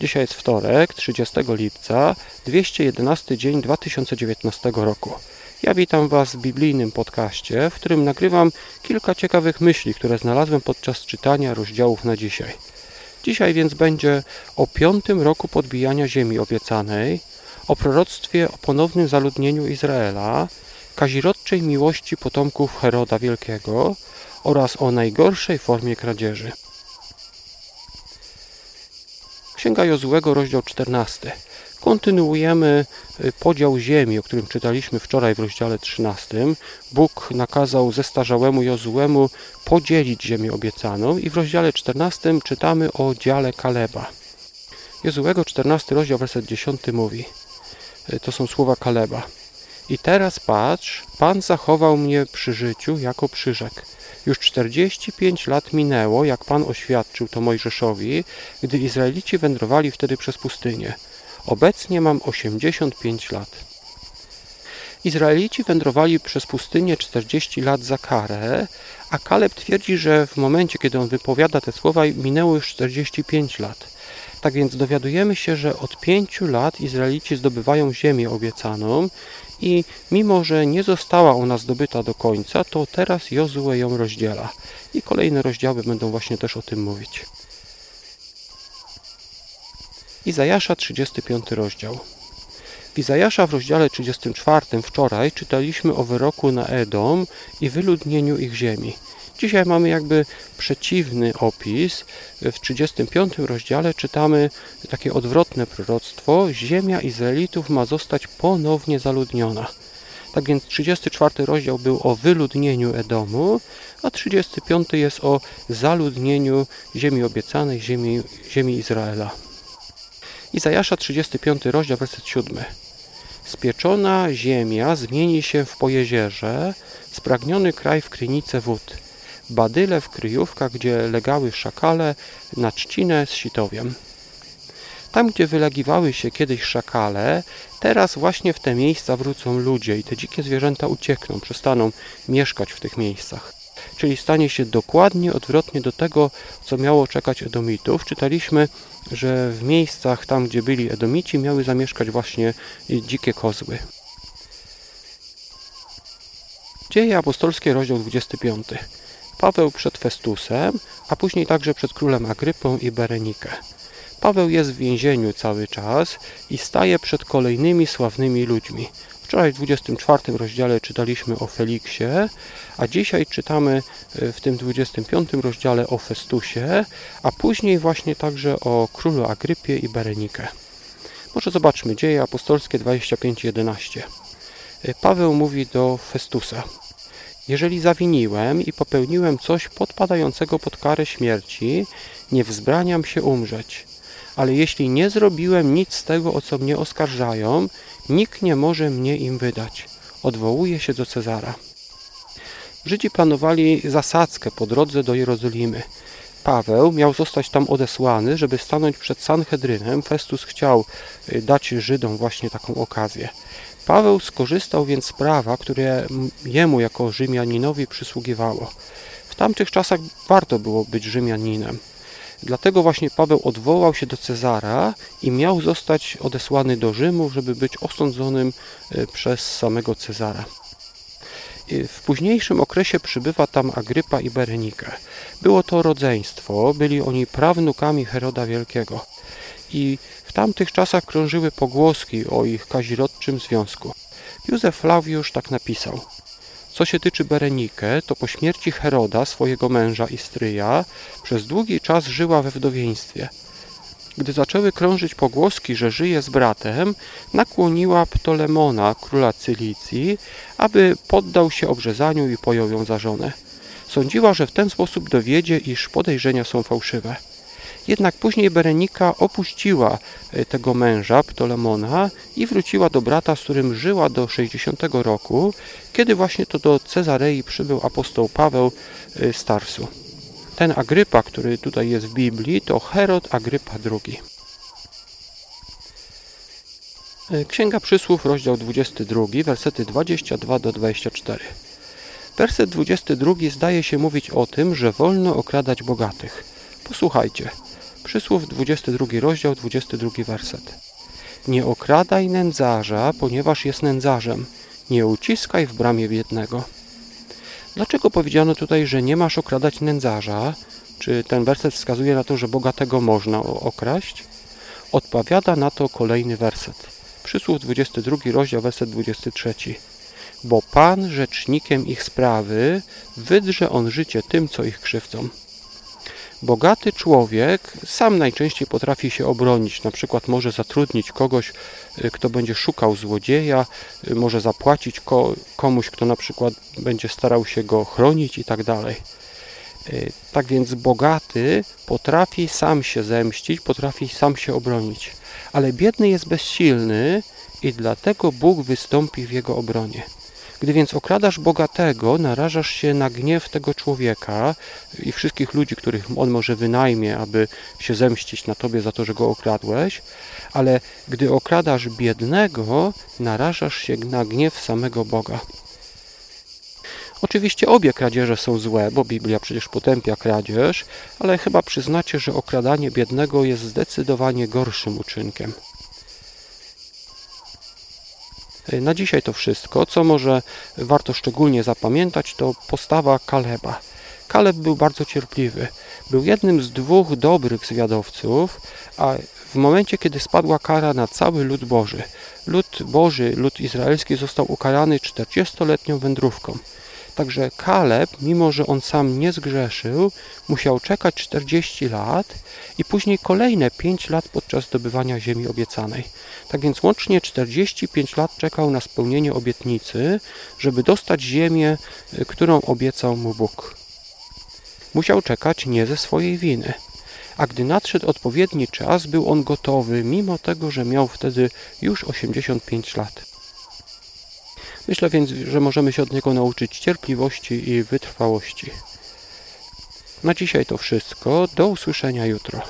Dzisiaj jest wtorek, 30 lipca, 211 dzień 2019 roku. Ja witam Was w biblijnym podcaście, w którym nagrywam kilka ciekawych myśli, które znalazłem podczas czytania rozdziałów na dzisiaj. Dzisiaj więc będzie o piątym roku podbijania ziemi obiecanej, o proroctwie o ponownym zaludnieniu Izraela, kazirodczej miłości potomków Heroda Wielkiego oraz o najgorszej formie kradzieży. Księga Jozłego, rozdział 14. Kontynuujemy y, podział ziemi, o którym czytaliśmy wczoraj w rozdziale 13. Bóg nakazał zestarzałemu Jozłemu podzielić ziemię obiecaną i w rozdziale 14 czytamy o dziale Kaleba. Jozłego 14 rozdział, werset 10 mówi y, to są słowa Kaleba. I teraz patrz, Pan zachował mnie przy życiu jako przyrzek już 45 lat minęło, jak Pan oświadczył to Mojżeszowi, gdy Izraelici wędrowali wtedy przez pustynię. Obecnie mam 85 lat. Izraelici wędrowali przez pustynię 40 lat za karę, a Kaleb twierdzi, że w momencie, kiedy on wypowiada te słowa, minęło już 45 lat. Tak więc dowiadujemy się, że od pięciu lat Izraelici zdobywają ziemię obiecaną i mimo, że nie została ona zdobyta do końca, to teraz Jozue ją rozdziela. I kolejne rozdziały będą właśnie też o tym mówić. Izajasza 35 rozdział. W Izajasza w rozdziale 34 wczoraj czytaliśmy o wyroku na Edom i wyludnieniu ich ziemi. Dzisiaj mamy jakby przeciwny opis. W 35 rozdziale czytamy takie odwrotne proroctwo. Ziemia Izraelitów ma zostać ponownie zaludniona. Tak więc 34 rozdział był o wyludnieniu Edomu, a 35 jest o zaludnieniu ziemi obiecanej, ziemi, ziemi Izraela. Izajasza 35 rozdział, werset 7. Spieczona ziemia zmieni się w pojezierze, spragniony kraj w krynice wód badyle w kryjówkach, gdzie legały szakale na trzcinę z sitowiem. Tam, gdzie wylegiwały się kiedyś szakale, teraz właśnie w te miejsca wrócą ludzie i te dzikie zwierzęta uciekną, przestaną mieszkać w tych miejscach. Czyli stanie się dokładnie odwrotnie do tego, co miało czekać Edomitów. Czytaliśmy, że w miejscach tam, gdzie byli Edomici, miały zamieszkać właśnie dzikie kozły. Dzieje apostolskie, rozdział 25. Paweł przed Festusem, a później także przed królem Agrypą i Berenikę. Paweł jest w więzieniu cały czas i staje przed kolejnymi sławnymi ludźmi. Wczoraj w 24 rozdziale czytaliśmy o Feliksie, a dzisiaj czytamy e, w tym 25 rozdziale o Festusie, a później właśnie także o królu Agrypie i Berenikę. Może zobaczmy dzieje apostolskie 25:11. E, Paweł mówi do Festusa: jeżeli zawiniłem i popełniłem coś podpadającego pod karę śmierci, nie wzbraniam się umrzeć. Ale jeśli nie zrobiłem nic z tego, o co mnie oskarżają, nikt nie może mnie im wydać. Odwołuję się do Cezara. Żydzi planowali zasadzkę po drodze do Jerozolimy. Paweł miał zostać tam odesłany, żeby stanąć przed Sanhedrynem. Festus chciał y, dać Żydom właśnie taką okazję. Paweł skorzystał więc z prawa, które jemu jako Rzymianinowi przysługiwało. W tamtych czasach warto było być Rzymianinem. Dlatego właśnie Paweł odwołał się do Cezara i miał zostać odesłany do Rzymu, żeby być osądzonym e, przez samego Cezara. W późniejszym okresie przybywa tam Agrypa i Berenika. Było to rodzeństwo, byli oni prawnukami Heroda Wielkiego. I w tamtych czasach krążyły pogłoski o ich kazirodczym związku. Józef Flawiusz tak napisał. Co się tyczy Berenikę, to po śmierci Heroda, swojego męża i stryja, przez długi czas żyła we wdowieństwie. Gdy zaczęły krążyć pogłoski, że żyje z bratem, nakłoniła Ptolemona, króla Cylicji, aby poddał się obrzezaniu i pojął ją za żonę. Sądziła, że w ten sposób dowiedzie, iż podejrzenia są fałszywe. Jednak później Berenika opuściła e, tego męża, Ptolemona, i wróciła do brata, z którym żyła do 60 roku, kiedy właśnie to do Cezarei przybył apostoł Paweł e, z Tarsu. Ten Agrypa, który tutaj jest w Biblii, to Herod Agrypa II. E, Księga Przysłów, rozdział 22, wersety 22 do 24. Werset 22 zdaje się mówić o tym, że wolno okradać bogatych. Posłuchajcie. Przysłów 22 rozdział, 22 werset. Nie okradaj nędzarza, ponieważ jest nędzarzem. Nie uciskaj w bramie biednego. Dlaczego powiedziano tutaj, że nie masz okradać nędzarza? Czy ten werset wskazuje na to, że bogatego można okraść? Odpowiada na to kolejny werset. Przysłów 22 rozdział, werset 23. Bo Pan rzecznikiem ich sprawy, wydrze on życie tym, co ich krzywdzą. Bogaty człowiek sam najczęściej potrafi się obronić. Na przykład może zatrudnić kogoś, y, kto będzie szukał złodzieja, y, może zapłacić komuś, kto na przykład będzie starał się go chronić i tak dalej. Y, tak więc bogaty potrafi sam się zemścić, potrafi sam się obronić, ale biedny jest bezsilny i dlatego Bóg wystąpi w jego obronie. Gdy więc okradasz bogatego, narażasz się na gniew tego człowieka i wszystkich ludzi, których on może wynajmie, aby się zemścić na tobie za to, że go okradłeś, ale gdy okradasz biednego, narażasz się na gniew samego Boga. Oczywiście obie kradzieże są złe, bo Biblia przecież potępia kradzież, ale chyba przyznacie, że okradanie biednego jest zdecydowanie gorszym uczynkiem. Na dzisiaj to wszystko. Co może warto szczególnie zapamiętać, to postawa Kaleba. Kaleb był bardzo cierpliwy. Był jednym z dwóch dobrych zwiadowców, a w momencie, kiedy spadła kara na cały lud Boży, lud Boży, lud izraelski został ukarany 40-letnią wędrówką. Także Kaleb, mimo że on sam nie zgrzeszył, musiał czekać 40 lat i później kolejne 5 lat podczas zdobywania ziemi obiecanej. Tak więc łącznie 45 lat czekał na spełnienie obietnicy, żeby dostać ziemię, y, którą obiecał mu Bóg. Musiał czekać nie ze swojej winy. A gdy nadszedł odpowiedni czas, był on gotowy, mimo tego, że miał wtedy już 85 lat. Myślę więc, że możemy się od niego nauczyć cierpliwości i wytrwałości. Na dzisiaj to wszystko. Do usłyszenia jutro.